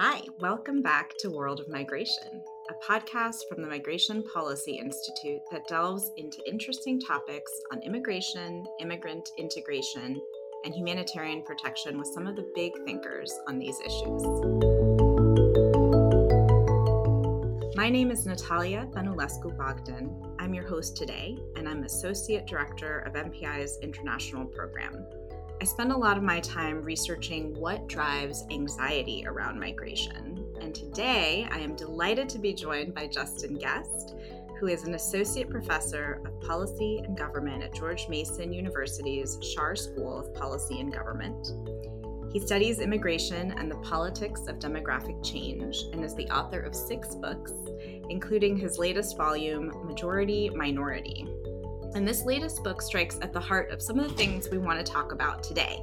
Hi, welcome back to World of Migration, a podcast from the Migration Policy Institute that delves into interesting topics on immigration, immigrant integration, and humanitarian protection with some of the big thinkers on these issues. My name is Natalia Banulescu Bogdan. I'm your host today, and I'm Associate Director of MPI's International Program. I spend a lot of my time researching what drives anxiety around migration. And today I am delighted to be joined by Justin Gest, who is an associate professor of policy and government at George Mason University's Schar School of Policy and Government. He studies immigration and the politics of demographic change and is the author of six books, including his latest volume, Majority Minority and this latest book strikes at the heart of some of the things we want to talk about today.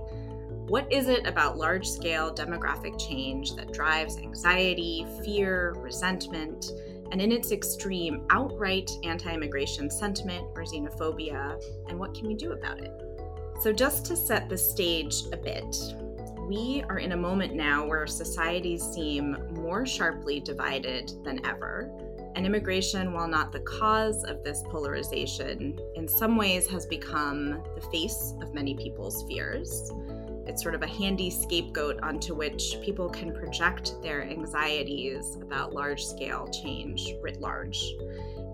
What is it about large scale demographic change that drives anxiety, fear, resentment, and in its extreme, outright anti immigration sentiment or xenophobia? And what can we do about it? So, just to set the stage a bit, we are in a moment now where societies seem more sharply divided than ever and immigration, while not the cause of this polarization, in some ways has become the face of many people's fears. It's sort of a handy scapegoat onto which people can project their anxieties about large scale change writ large.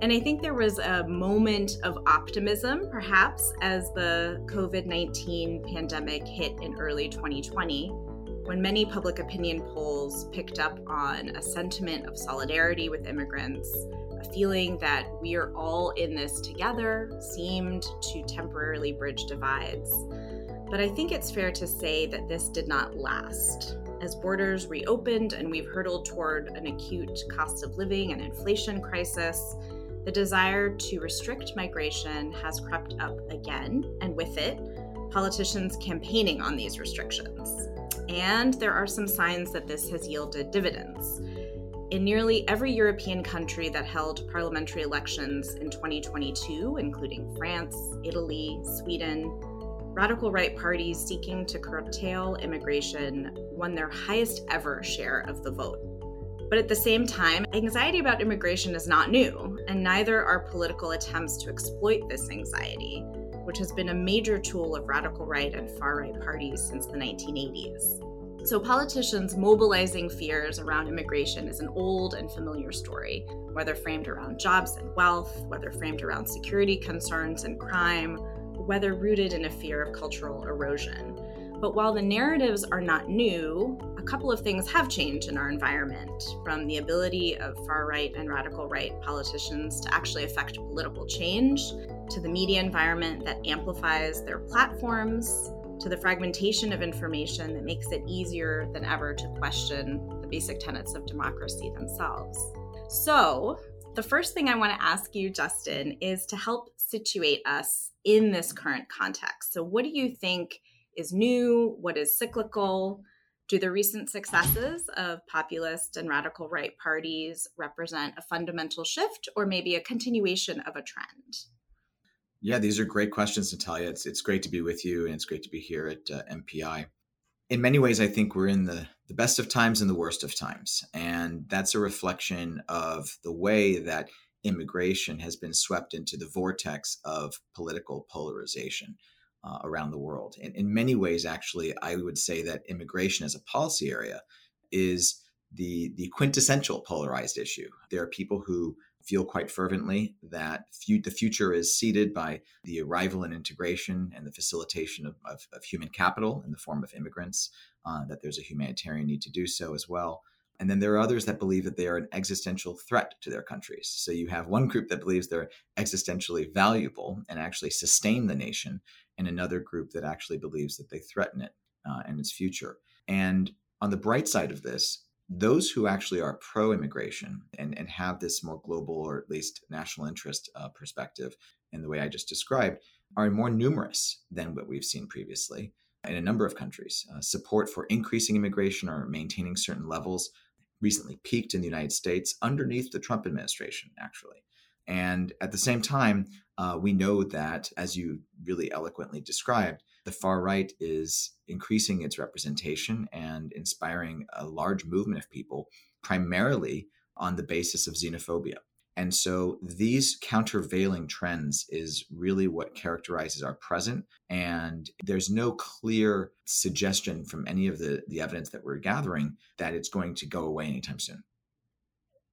And I think there was a moment of optimism, perhaps, as the COVID 19 pandemic hit in early 2020 when many public opinion polls picked up on a sentiment of solidarity with immigrants, a feeling that we are all in this together seemed to temporarily bridge divides. But I think it's fair to say that this did not last. As borders reopened and we've hurtled toward an acute cost of living and inflation crisis, the desire to restrict migration has crept up again, and with it, politicians campaigning on these restrictions and there are some signs that this has yielded dividends. In nearly every European country that held parliamentary elections in 2022, including France, Italy, Sweden, radical right parties seeking to curtail immigration won their highest ever share of the vote. But at the same time, anxiety about immigration is not new, and neither are political attempts to exploit this anxiety which has been a major tool of radical right and far right parties since the 1980s. So, politicians mobilizing fears around immigration is an old and familiar story, whether framed around jobs and wealth, whether framed around security concerns and crime, whether rooted in a fear of cultural erosion. But while the narratives are not new, a couple of things have changed in our environment from the ability of far right and radical right politicians to actually affect political change, to the media environment that amplifies their platforms, to the fragmentation of information that makes it easier than ever to question the basic tenets of democracy themselves. So, the first thing I want to ask you, Justin, is to help situate us in this current context. So, what do you think? is new, what is cyclical. Do the recent successes of populist and radical right parties represent a fundamental shift or maybe a continuation of a trend? Yeah, these are great questions, Natalia. It's, it's great to be with you and it's great to be here at uh, MPI. In many ways, I think we're in the, the best of times and the worst of times. And that's a reflection of the way that immigration has been swept into the vortex of political polarization uh, around the world. And in many ways, actually, I would say that immigration as a policy area is the, the quintessential polarized issue. There are people who feel quite fervently that the future is seeded by the arrival and integration and the facilitation of, of, of human capital in the form of immigrants, uh, that there's a humanitarian need to do so as well. And then there are others that believe that they are an existential threat to their countries. So you have one group that believes they're existentially valuable and actually sustain the nation, and another group that actually believes that they threaten it uh, and its future. And on the bright side of this, those who actually are pro immigration and, and have this more global or at least national interest uh, perspective in the way I just described are more numerous than what we've seen previously in a number of countries. Uh, support for increasing immigration or maintaining certain levels recently peaked in the United States underneath the Trump administration, actually. And at the same time, uh, we know that, as you really eloquently described, The far right is increasing its representation and inspiring a large movement of people, primarily on the basis of xenophobia. And so these countervailing trends is really what characterizes our present. And there's no clear suggestion from any of the, the evidence that we're gathering that it's going to go away anytime soon.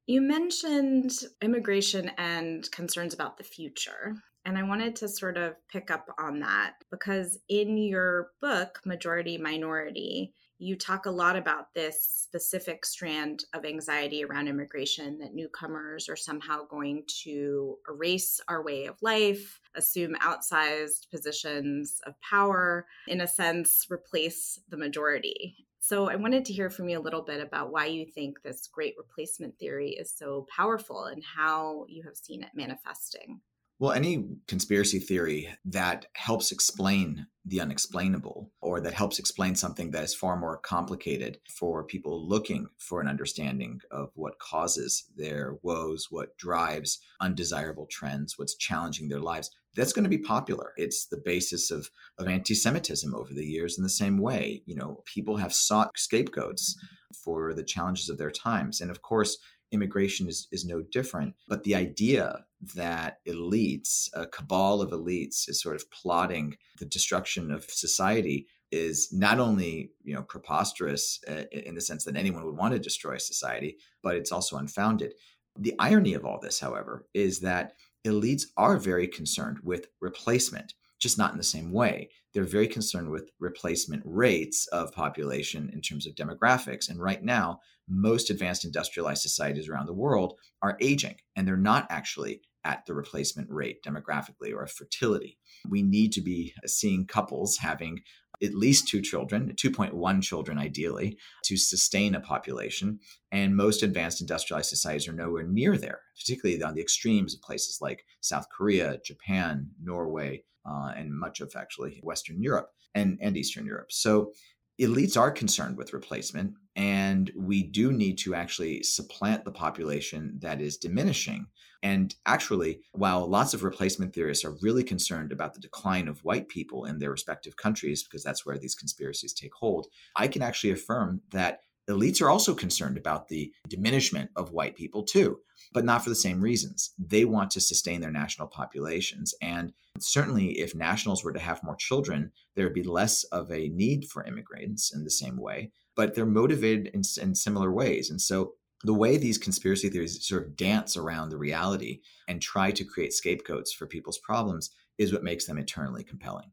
You mentioned immigration and concerns about the future. And I wanted to sort of pick up on that because in your book, Majority Minority, you talk a lot about this specific strand of anxiety around immigration that newcomers are somehow going to erase our way of life, assume outsized positions of power, in a sense, replace the majority. So, I wanted to hear from you a little bit about why you think this great replacement theory is so powerful and how you have seen it manifesting. Well, any conspiracy theory that helps explain the unexplainable or that helps explain something that is far more complicated for people looking for an understanding of what causes their woes, what drives undesirable trends, what's challenging their lives, that's going to be popular. It's the basis of, of anti Semitism over the years in the same way. You know, people have sought scapegoats for the challenges of their times. And of course, immigration is, is no different. But the idea that elites, a cabal of elites, is sort of plotting the destruction of society is not only you know preposterous uh, in the sense that anyone would want to destroy society, but it's also unfounded. The irony of all this, however, is that elites are very concerned with replacement just not in the same way. They're very concerned with replacement rates of population in terms of demographics. And right now, most advanced industrialized societies around the world are aging, and they're not actually at the replacement rate demographically or fertility. We need to be seeing couples having at least two children, 2.1 children ideally, to sustain a population. And most advanced industrialized societies are nowhere near there, particularly on the extremes of places like South Korea, Japan, Norway, uh, and much of actually Western Europe and, and Eastern Europe. So elites are concerned with replacement, and we do need to actually supplant the population that is diminishing. And actually, while lots of replacement theorists are really concerned about the decline of white people in their respective countries, because that's where these conspiracies take hold, I can actually affirm that elites are also concerned about the diminishment of white people too but not for the same reasons. They want to sustain their national populations. And certainly, if nationals were to have more children, there would be less of a need for immigrants in the same way, but they're motivated in, in similar ways. And so, the way these conspiracy theories sort of dance around the reality and try to create scapegoats for people's problems is what makes them eternally compelling.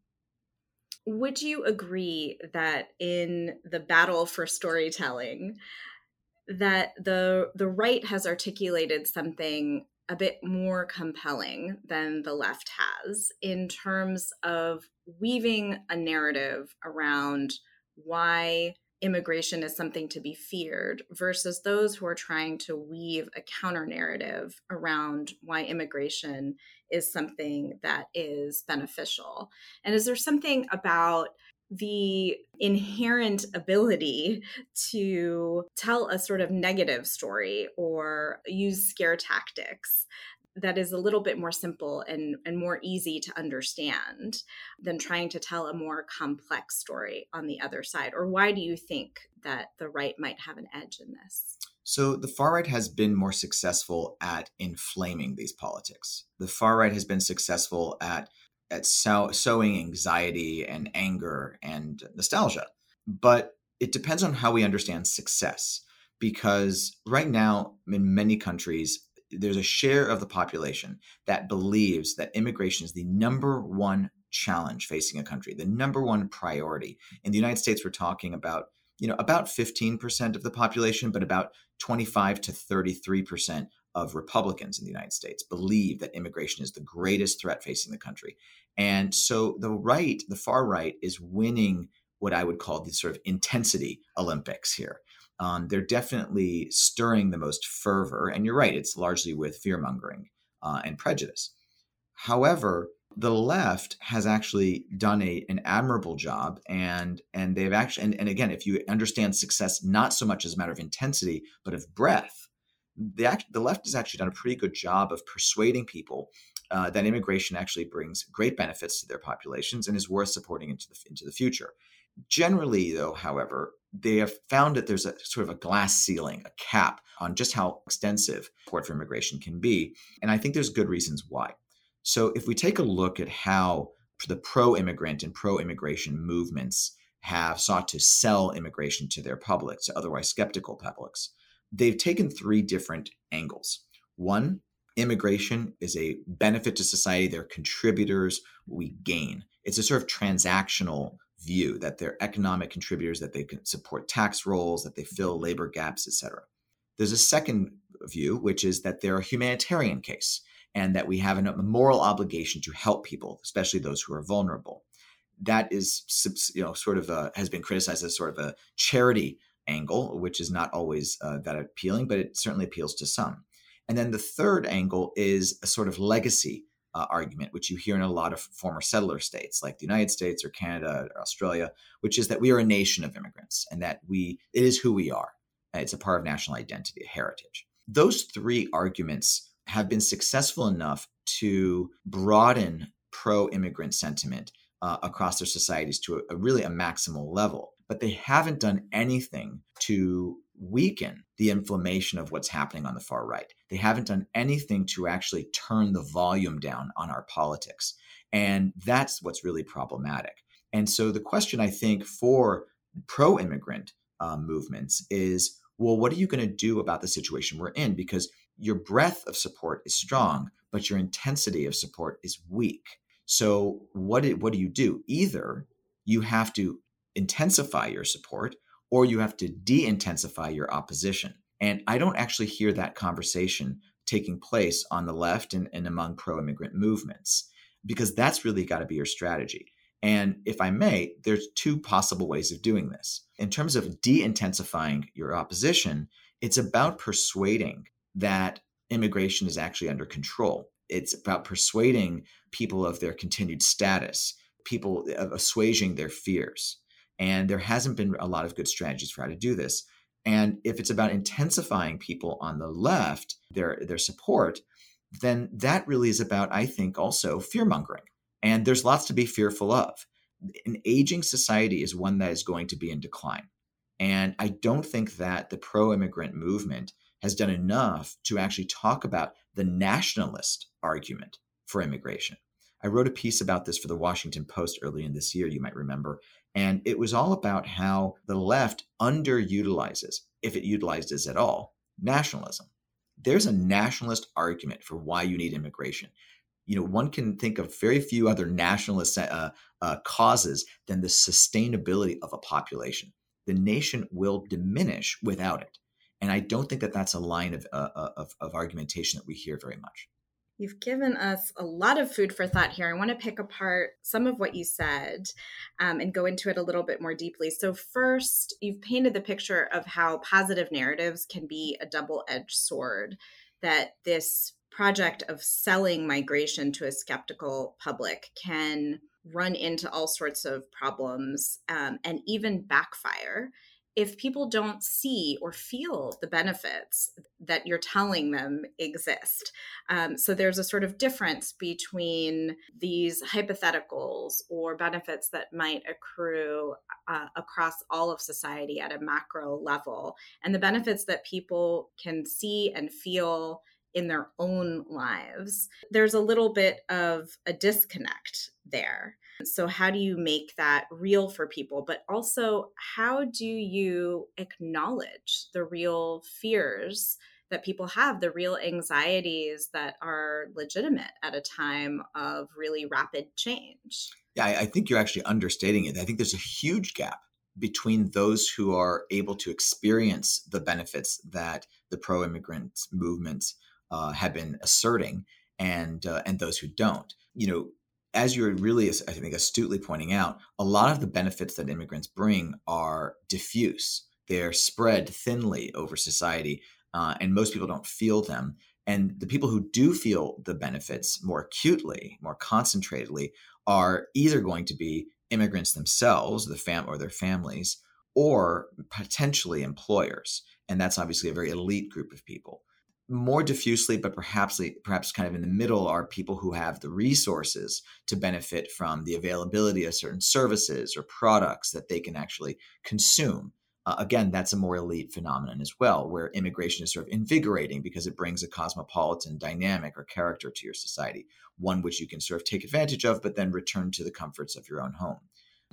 Would you agree that in the battle for storytelling, that the the right has articulated something a bit more compelling than the left has in terms of weaving a narrative around why immigration is something to be feared versus those who are trying to weave a counter narrative around why immigration is something that is beneficial. And is there something about the inherent ability to tell a sort of negative story or use scare tactics that is a little bit more simple and, and more easy to understand than trying to tell a more complex story on the other side? Or why do you think that the right might have an edge in this? So, the far right has been more successful at inflaming these politics. The far right has been successful at at sow, sowing anxiety and anger and nostalgia. But it depends on how we understand success. Because right now, in many countries, there's a share of the population that believes that immigration is the number one challenge facing a country, the number one priority. In the United States, we're talking about you know about 15% of the population, but about 25 to 33% of Republicans in the United States believe that immigration is the greatest threat facing the country. And so the right, the far right, is winning what I would call the sort of intensity Olympics here. Um, they're definitely stirring the most fervor. And you're right, it's largely with fear mongering uh, and prejudice. However, the left has actually done a, an admirable job and and they've actually and, and again if you understand success not so much as a matter of intensity but of breadth the, the left has actually done a pretty good job of persuading people uh, that immigration actually brings great benefits to their populations and is worth supporting into the into the future. Generally, though, however, they have found that there's a sort of a glass ceiling, a cap on just how extensive support for immigration can be, and I think there's good reasons why. So, if we take a look at how the pro-immigrant and pro-immigration movements have sought to sell immigration to their public, to otherwise skeptical publics, they've taken three different angles. One, immigration is a benefit to society. They're contributors. We gain. It's a sort of transactional view that they're economic contributors, that they can support tax rolls, that they fill labor gaps, etc. There's a second view, which is that they're a humanitarian case and that we have a moral obligation to help people, especially those who are vulnerable. That is, you know, sort of a, has been criticized as sort of a charity angle, which is not always uh, that appealing, but it certainly appeals to some. And then the third angle is a sort of legacy uh, argument, which you hear in a lot of former settler states like the United States or Canada or Australia, which is that we are a nation of immigrants and that we it is who we are. It's a part of national identity, heritage. Those three arguments have been successful enough to broaden pro-immigrant sentiment uh, across their societies to a, a really a maximal level but they haven't done anything to weaken the inflammation of what's happening on the far right. They haven't done anything to actually turn the volume down on our politics. And that's what's really problematic. And so the question I think for pro immigrant uh, movements is well, what are you going to do about the situation we're in? Because your breadth of support is strong, but your intensity of support is weak. So what do, what do you do? Either you have to intensify your support or you have to de intensify your opposition. And I don't actually hear that conversation taking place on the left and, and among pro immigrant movements because that's really got to be your strategy. And if I may, there's two possible ways of doing this. In terms of de intensifying your opposition, it's about persuading that immigration is actually under control. It's about persuading people of their continued status, people of assuaging their fears. And there hasn't been a lot of good strategies for how to do this. And if it's about intensifying people on the left, their their support, then that really is about, I think, also fear mongering. And there's lots to be fearful of. An aging society is one that is going to be in decline. And I don't think that the pro immigrant movement has done enough to actually talk about the nationalist argument for immigration. I wrote a piece about this for the Washington Post early in this year, you might remember, and it was all about how the left underutilizes, if it utilizes at all, nationalism. There's a nationalist argument for why you need immigration. You know, one can think of very few other nationalist uh, uh, causes than the sustainability of a population. The nation will diminish without it. And I don't think that that's a line of, uh, uh of, of argumentation that we hear very much. You've given us a lot of food for thought here. I want to pick apart some of what you said um, and go into it a little bit more deeply. So, first, you've painted the picture of how positive narratives can be a double edged sword, that this project of selling migration to a skeptical public can run into all sorts of problems um, and even backfire if people don't see or feel the benefits that you're telling them exist. Um, so there's a sort of difference between these hypotheticals or benefits that might accrue uh, across all of society at a macro level and the benefits that people can see and feel in their own lives. There's a little bit of a disconnect there. So, how do you make that real for people? But also, how do you acknowledge the real fears that people have, the real anxieties that are legitimate at a time of really rapid change? Yeah, I, think you're actually understating it. I think there's a huge gap between those who are able to experience the benefits that the pro immigrant movements uh, have been asserting and uh, and those who don't. You know, as you're really, I think, astutely pointing out, a lot of the benefits that immigrants bring are diffuse. They're spread thinly over society, uh, and most people don't feel them. And the people who do feel the benefits more acutely, more concentratedly, are either going to be immigrants themselves, the fam or their families, or potentially employers. And that's obviously a very elite group of people. More diffusely, but perhaps perhaps kind of in the middle are people who have the resources to benefit from the availability of certain services or products that they can actually consume. Uh, again, that's a more elite phenomenon as well, where immigration is sort of invigorating because it brings a cosmopolitan dynamic or character to your society, one which you can sort of take advantage of, but then return to the comforts of your own home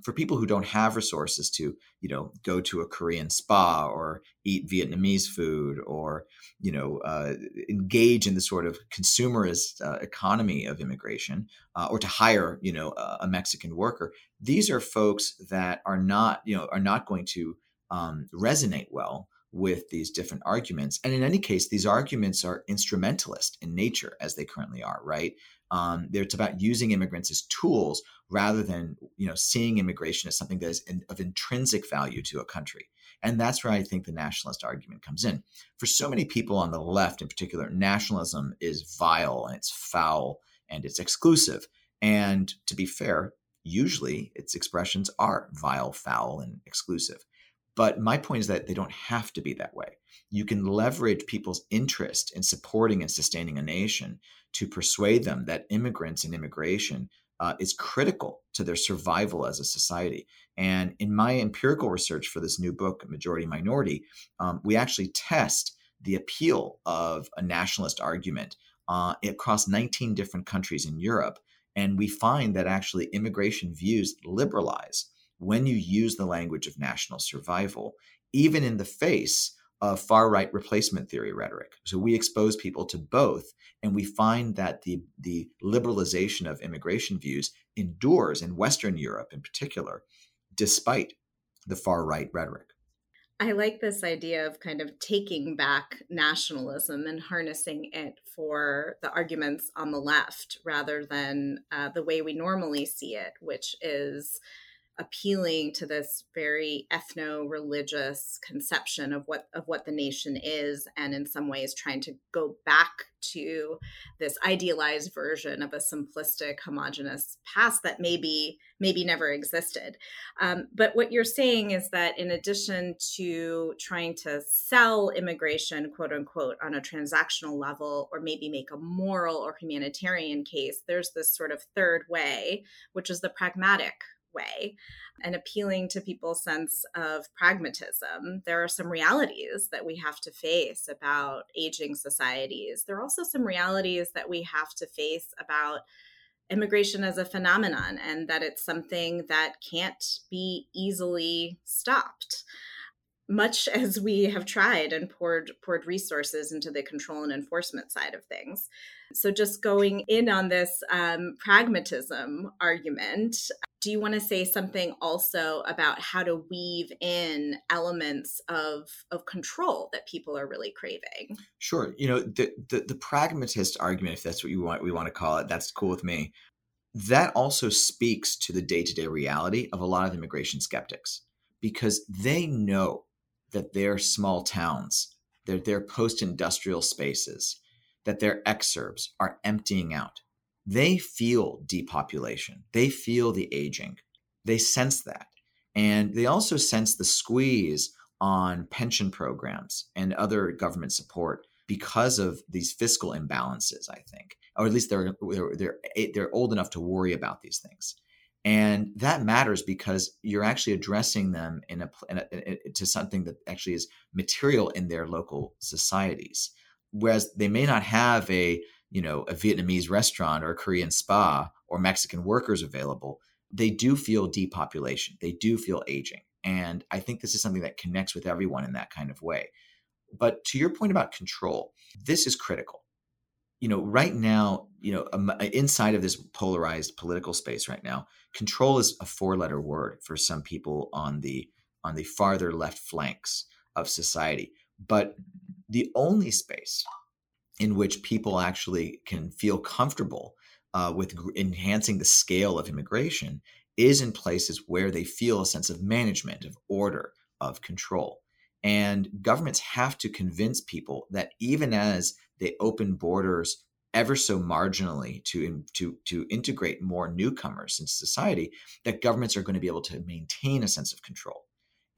for people who don't have resources to you know go to a korean spa or eat vietnamese food or you know uh, engage in the sort of consumerist uh, economy of immigration uh, or to hire you know a mexican worker these are folks that are not you know are not going to um, resonate well with these different arguments. And in any case these arguments are instrumentalist in nature as they currently are right um, it's about using immigrants as tools rather than you know seeing immigration as something that is in, of intrinsic value to a country. And that's where I think the nationalist argument comes in. For so many people on the left, in particular, nationalism is vile and it's foul and it's exclusive. And to be fair, usually its expressions are vile, foul, and exclusive. But my point is that they don't have to be that way. You can leverage people's interest in supporting and sustaining a nation to persuade them that immigrants and immigration uh, is critical to their survival as a society. And in my empirical research for this new book, Majority Minority, um, we actually test the appeal of a nationalist argument uh, across 19 different countries in Europe. And we find that actually immigration views liberalize when you use the language of national survival, even in the face of far right replacement theory rhetoric. So we expose people to both, and we find that the, the liberalization of immigration views endures in Western Europe in particular, despite the far right rhetoric. I like this idea of kind of taking back nationalism and harnessing it for the arguments on the left rather than uh, the way we normally see it, which is appealing to this very ethno-religious conception of what of what the nation is and in some ways trying to go back to this idealized version of a simplistic homogenous past that maybe maybe never existed. Um, but what you're saying is that in addition to trying to sell immigration quote unquote on a transactional level or maybe make a moral or humanitarian case there's this sort of third way which is the pragmatic way and appealing to people's sense of pragmatism. There are some realities that we have to face about aging societies. There are also some realities that we have to face about immigration as a phenomenon and that it's something that can't be easily stopped much as we have tried and poured poured resources into the control and enforcement side of things so just going in on this um, pragmatism argument do you want to say something also about how to weave in elements of of control that people are really craving? Sure you know the the, the pragmatist argument if that's what you want we want to call it that's cool with me that also speaks to the day-to-day reality of a lot of immigration skeptics because they know that their small towns their, their post-industrial spaces that their exurbs are emptying out they feel depopulation, they feel the aging, they sense that. And they also sense the squeeze on pension programs and other government support because of these fiscal imbalances, I think, or at least they're, they're, they're, eh, they're old enough to worry about these things. And that matters because you're actually addressing them in a, in a, to something that actually is material in their local societies. Whereas they may not have a you know a Vietnamese restaurant or a Korean spa or Mexican workers available, they do feel depopulation. They do feel aging, and I think this is something that connects with everyone in that kind of way. But to your point about control, this is critical. You know, right now, you know, um, inside of this polarized political space right now, control is a four-letter word for some people on the on the farther left flanks of society. But the only space in which people actually can feel comfortable uh, with enhancing the scale of immigration is in places where they feel a sense of management, of order, of control. And governments have to convince people that even as they open borders ever so marginally to, to, to integrate more newcomers into society, that governments are going to be able to maintain a sense of control.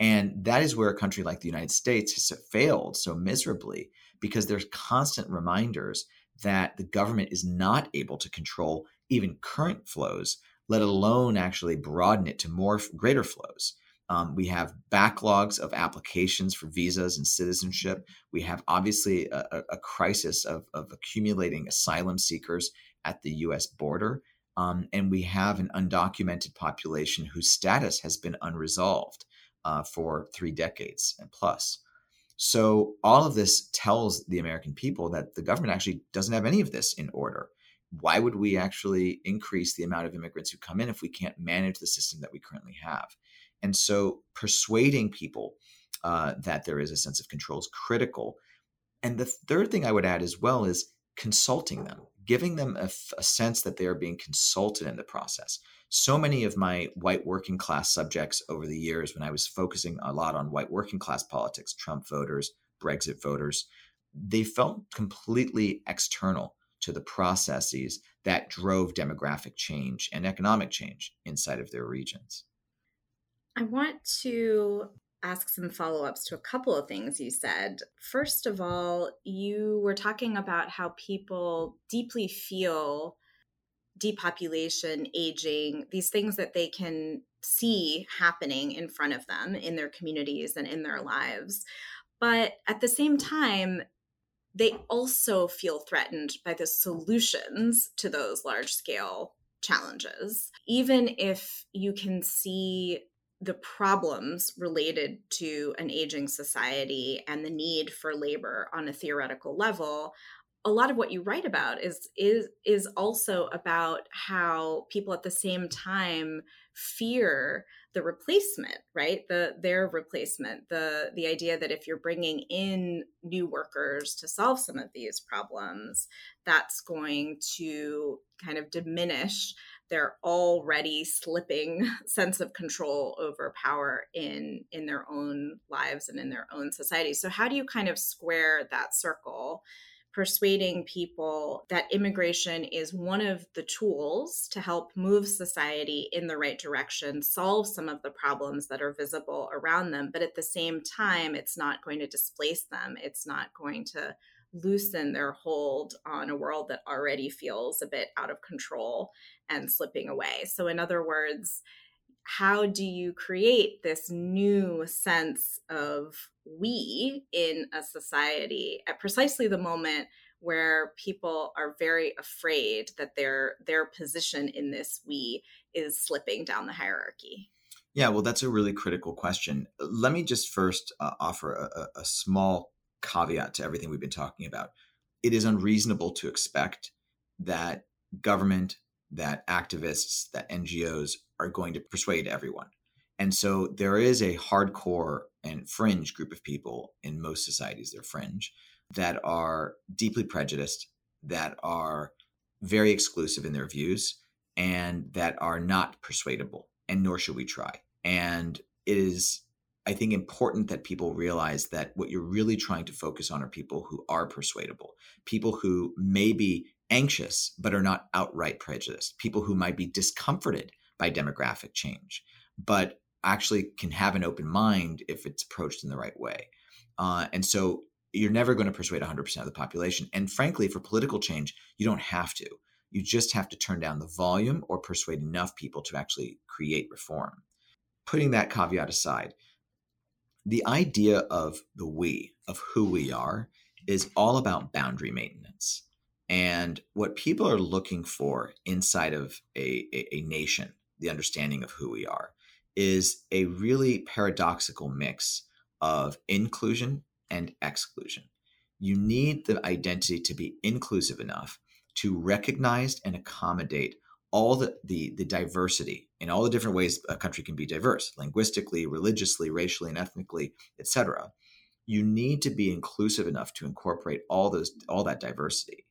And that is where a country like the United States has failed so miserably because there's constant reminders that the government is not able to control even current flows, let alone actually broaden it to more greater flows. Um, we have backlogs of applications for visas and citizenship. We have obviously a, a crisis of, of, accumulating asylum seekers at the US border. Um, and we have an undocumented population whose status has been unresolved uh, for three decades and plus. So, all of this tells the American people that the government actually doesn't have any of this in order. Why would we actually increase the amount of immigrants who come in if we can't manage the system that we currently have? And so persuading people uh, that there is a sense of control is critical. And the third thing I would add as well is consulting them, giving them a, a sense that they are being consulted in the process. So many of my white working class subjects over the years, when I was focusing a lot on white working class politics, Trump voters, Brexit voters, they felt completely external to the processes that drove demographic change and economic change inside of their regions. I want to ask some follow ups to a couple of things you said. First of all, you were talking about how people deeply feel depopulation, aging, these things that they can see happening in front of them in their communities and in their lives. But at the same time, they also feel threatened by the solutions to those large scale challenges. Even if you can see the problems related to an aging society and the need for labor on a theoretical level a lot of what you write about is is is also about how people at the same time fear the replacement right? The their replacement the the idea that if you're bringing in new workers to solve some of these problems that's going to kind of diminish their already slipping sense of control over power in in their own lives and in their own society so how do you kind of square that circle persuading people that immigration is one of the tools to help move society in the right direction, solve some of the problems that are visible around them. But at the same time, it's not going to displace them. It's not going to loosen their hold on a world that already feels a bit out of control and slipping away. So, in other words, how do you create this new sense of we in a society at precisely the moment where people are very afraid that their their position in this we is slipping down the hierarchy? Yeah well that's a really critical question. Let me just first uh, offer a, a small caveat to everything we've been talking about. It is unreasonable to expect that government that activists, that NGOs are going to persuade everyone. And so there is a hardcore and fringe group of people in most societies, they're fringe, that are deeply prejudiced, that are very exclusive in their views, and that are not persuadable, and nor should we try. And it is, I think, important that people realize that what you're really trying to focus on are people who are persuadable, people who maybe anxious but are not outright prejudiced, people who might be discomforted by demographic change, but actually can have an open mind if it's approached in the right way. Uh, and so you're never going to persuade 100% of the population. And frankly, for political change, you don't have to. You just have to turn down the volume or persuade enough people to actually create reform. Putting that caveat aside, the idea of the we, of who we are, is all about boundary maintenance. And what people are looking for inside of a, a, a, nation, the understanding of who we are, is a really paradoxical mix of inclusion and exclusion. You need the identity to be inclusive enough to recognize and accommodate all the, the, the diversity in all the different ways a country can be diverse linguistically religiously racially and ethnically etc you need to be inclusive enough to incorporate all those all that diversity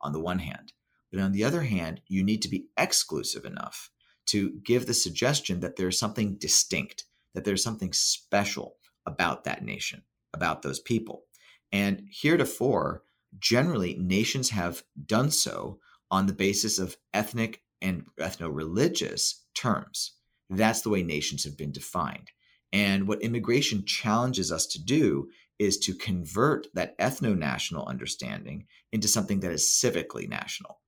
on the one hand. But on the other hand, you need to be exclusive enough to give the suggestion that there's something distinct, that there's something special about that nation, about those people. And heretofore, generally, nations have done so on the basis of ethnic and ethno religious terms. That's the way nations have been defined. And what immigration challenges us to do is to convert that ethno national understanding into something that is civically national.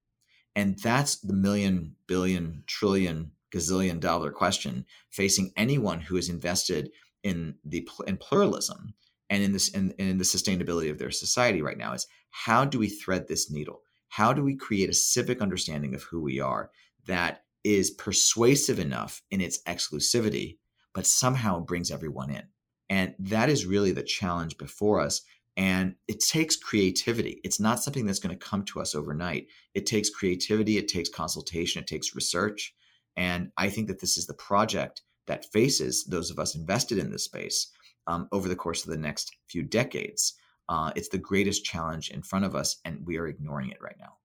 And that's the million, billion, trillion, gazillion dollar question facing anyone who is invested in the in pluralism and in this in, in the sustainability of their society right now is how do we thread this needle? How do we create a civic understanding of who we are that is persuasive enough in its exclusivity, but somehow brings everyone in? And that is really the challenge before us. And it takes creativity. It's not something that's going to come to us overnight. It takes creativity, it takes consultation, it takes research. And I think that this is the project that faces those of us invested in this space um, over the course of the next few decades. Uh, it's the greatest challenge in front of us, and we are ignoring it right now.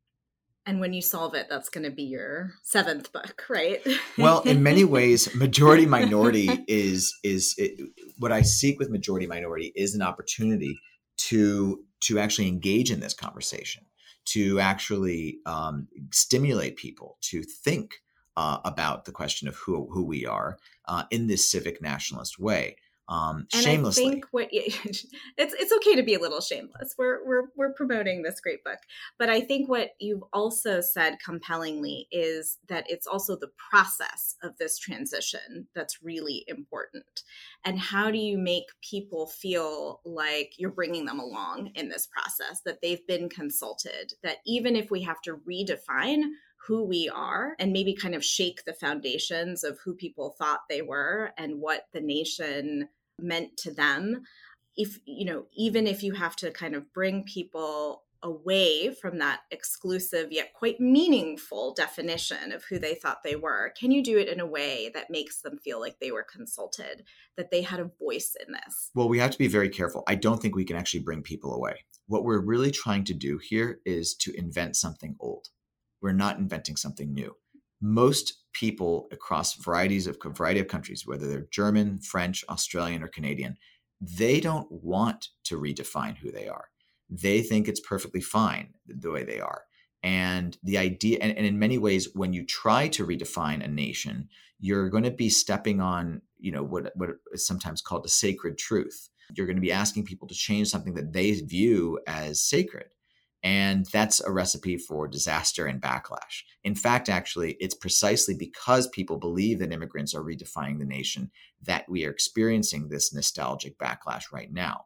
And when you solve it, that's going to be your seventh book, right? well, in many ways, majority minority is is it, what I seek with majority minority is an opportunity to to actually engage in this conversation, to actually um, stimulate people to think uh, about the question of who who we are uh, in this civic nationalist way um, and shamelessly. I think what it's it's okay to be a little shameless. We're we're we're promoting this great book, but I think what you've also said compellingly is that it's also the process of this transition that's really important. And how do you make people feel like you're bringing them along in this process, that they've been consulted, that even if we have to redefine who we are and maybe kind of shake the foundations of who people thought they were and what the nation meant to them. If you know even if you have to kind of bring people away from that exclusive yet quite meaningful definition of who they thought they were can you do it in a way that makes them feel like they were consulted that they had a voice in this? Well we have to be very careful. I don't think we can actually bring people away. What we're really trying to do here is to invent something old we're not inventing something new. Most people across varieties of variety of countries, whether they're German, French, Australian, or Canadian, they don't want to redefine who they are. They think it's perfectly fine the way they are. And the idea, and, and in many ways, when you try to redefine a nation, you're going to be stepping on, you know, what what is sometimes called a sacred truth. You're going to be asking people to change something that they view as sacred. And that's a recipe for disaster and backlash. In fact, actually, it's precisely because people believe that immigrants are redefining the nation that we are experiencing this nostalgic backlash right now.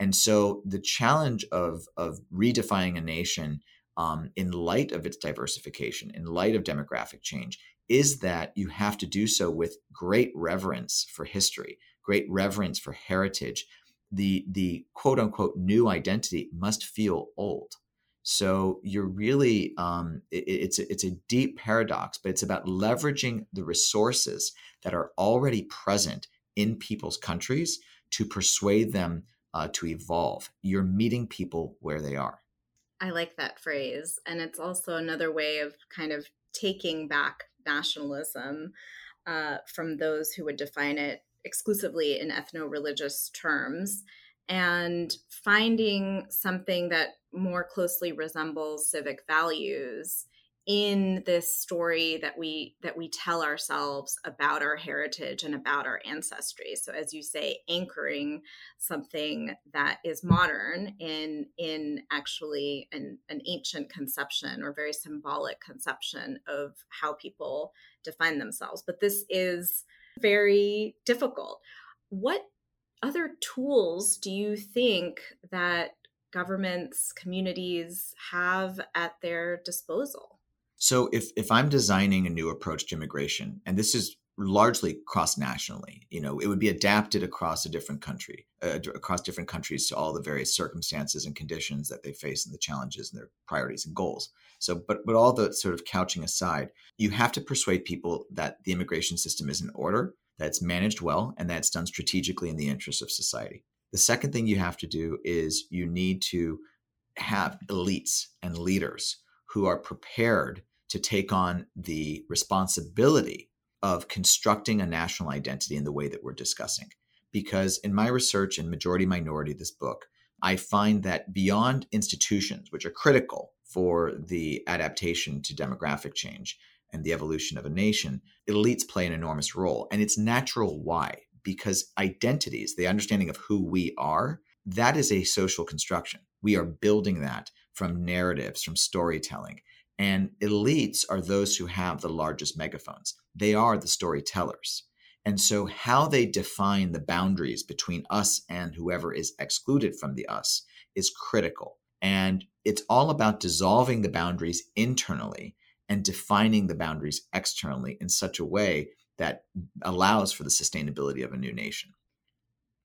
And so the challenge of, of redefining a nation um, in light of its diversification, in light of demographic change, is that you have to do so with great reverence for history, great reverence for heritage. The, the quote unquote new identity must feel old. So you're really um, it, it's a, it's a deep paradox, but it's about leveraging the resources that are already present in people's countries to persuade them uh, to evolve. You're meeting people where they are. I like that phrase, and it's also another way of kind of taking back nationalism uh, from those who would define it exclusively in ethno religious terms and finding something that more closely resembles civic values in this story that we that we tell ourselves about our heritage and about our ancestry. So as you say anchoring something that is modern in in actually an, an ancient conception or very symbolic conception of how people define themselves. But this is very difficult. What other tools do you think that governments, communities have at their disposal? So if if I'm designing a new approach to immigration, and this is largely cross nationally, you know, it would be adapted across a different country, uh, across different countries to all the various circumstances and conditions that they face and the challenges and their priorities and goals. So, but but all the sort of couching aside, you have to persuade people that the immigration system is in order that's managed well and that's done strategically in the interest of society. The second thing you have to do is you need to have elites and leaders who are prepared to take on the responsibility of constructing a national identity in the way that we're discussing. Because in my research in Majority Minority, this book, I find that beyond institutions, which are critical for the adaptation to demographic change, and the evolution of a nation, elites play an enormous role. And it's natural why? Because identities, the understanding of who we are, that is a social construction. We are building that from narratives, from storytelling. And elites are those who have the largest megaphones. They are the storytellers. And so, how they define the boundaries between us and whoever is excluded from the us is critical. And it's all about dissolving the boundaries internally and defining the boundaries externally in such a way that allows for the sustainability of a new nation.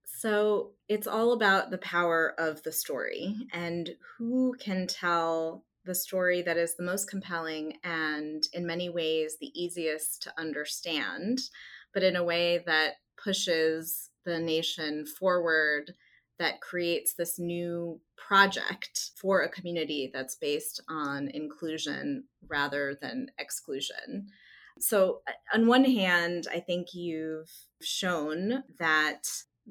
So it's all about the power of the story and who can tell the story that is the most compelling and, in many ways, the easiest to understand, but in a way that pushes the nation forward that creates this new project for a community that's based on inclusion rather than exclusion. So, on one hand, I think you've shown that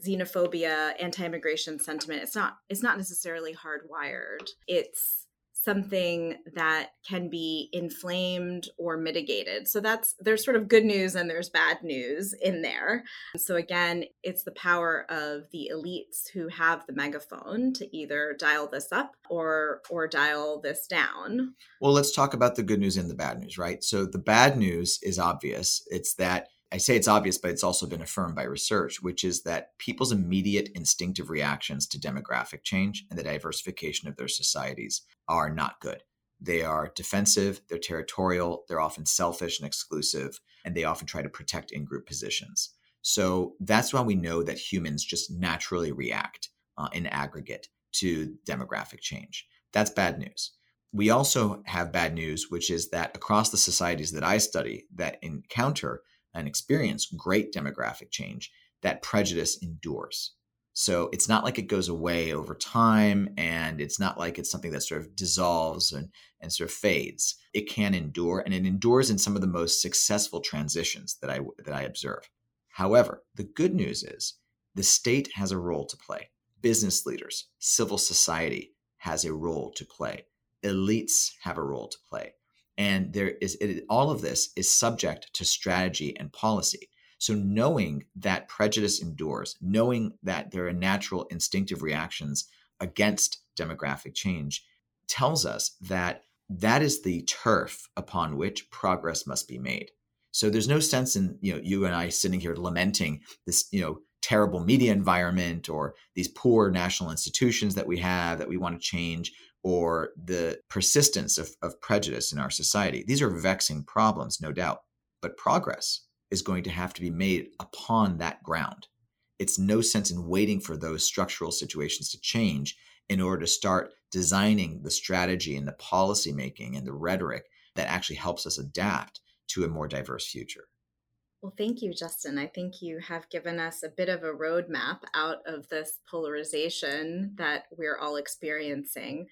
xenophobia, anti-immigration sentiment, it's not it's not necessarily hardwired. It's something that can be inflamed or mitigated. So that's there's sort of good news and there's bad news in there. So again, it's the power of the elites who have the megaphone to either dial this up or or dial this down. Well, let's talk about the good news and the bad news, right? So the bad news is obvious. It's that I say it's obvious, but it's also been affirmed by research, which is that people's immediate instinctive reactions to demographic change and the diversification of their societies are not good. They are defensive, they're territorial, they're often selfish and exclusive, and they often try to protect in group positions. So that's why we know that humans just naturally react uh, in aggregate to demographic change. That's bad news. We also have bad news, which is that across the societies that I study that encounter and experience great demographic change, that prejudice endures. So it's not like it goes away over time, and it's not like it's something that sort of dissolves and, and sort of fades. It can endure, and it endures in some of the most successful transitions that I that I observe. However, the good news is the state has a role to play. Business leaders, civil society has a role to play. Elites have a role to play. And there is it, all of this is subject to strategy and policy. So knowing that prejudice endures, knowing that there are natural instinctive reactions against demographic change tells us that that is the turf upon which progress must be made. So there's no sense in, you know, you and I sitting here lamenting this, you know, terrible media environment or these poor national institutions that we have that we want to change or the persistence of, of prejudice in our society. These are vexing problems, no doubt, but progress is going to have to be made upon that ground. It's no sense in waiting for those structural situations to change in order to start designing the strategy and the policy making and the rhetoric that actually helps us adapt to a more diverse future. Well, thank you, Justin. I think you have given us a bit of a roadmap out of this polarization that we're all experiencing.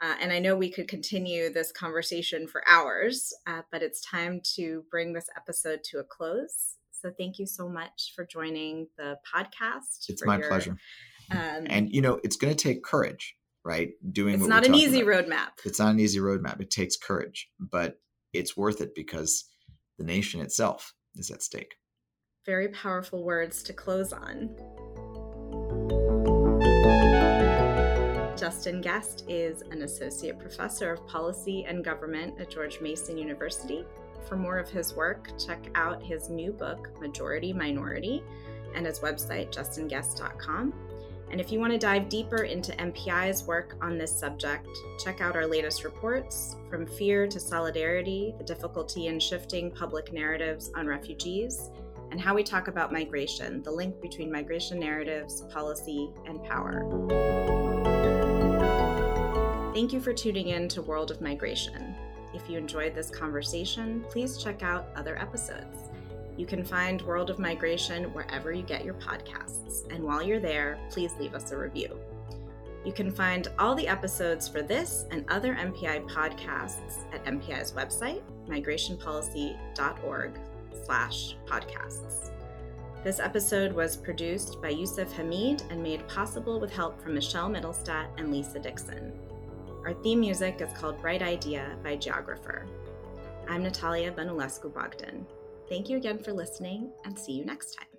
Uh, and I know we could continue this conversation for hours, uh, but it's time to bring this episode to a close. So thank you so much for joining the podcast. It's my your, pleasure. Um, and you know, it's going to take courage, right? Doing it's not an easy about. roadmap. It's not an easy roadmap. It takes courage, but it's worth it because the nation itself is at stake. Very powerful words to close on. Justin Gest is an associate professor of policy and government at George Mason University. For more of his work, check out his new book, Majority Minority, and his website, justingest.com. And if you want to dive deeper into MPI's work on this subject, check out our latest reports From Fear to Solidarity The Difficulty in Shifting Public Narratives on Refugees, and How We Talk About Migration The Link Between Migration Narratives, Policy, and Power. Thank you for tuning in to World of Migration. If you enjoyed this conversation, please check out other episodes. You can find World of Migration wherever you get your podcasts. And while you're there, please leave us a review. You can find all the episodes for this and other MPI podcasts at MPI's website, migrationpolicy.org slash podcasts. This episode was produced by Yusuf Hamid and made possible with help from Michelle Mittelstadt and Lisa Dixon. Our theme music is called Bright Idea by Geographer. I'm Natalia Banulescu Bogdan. Thank you again for listening and see you next time.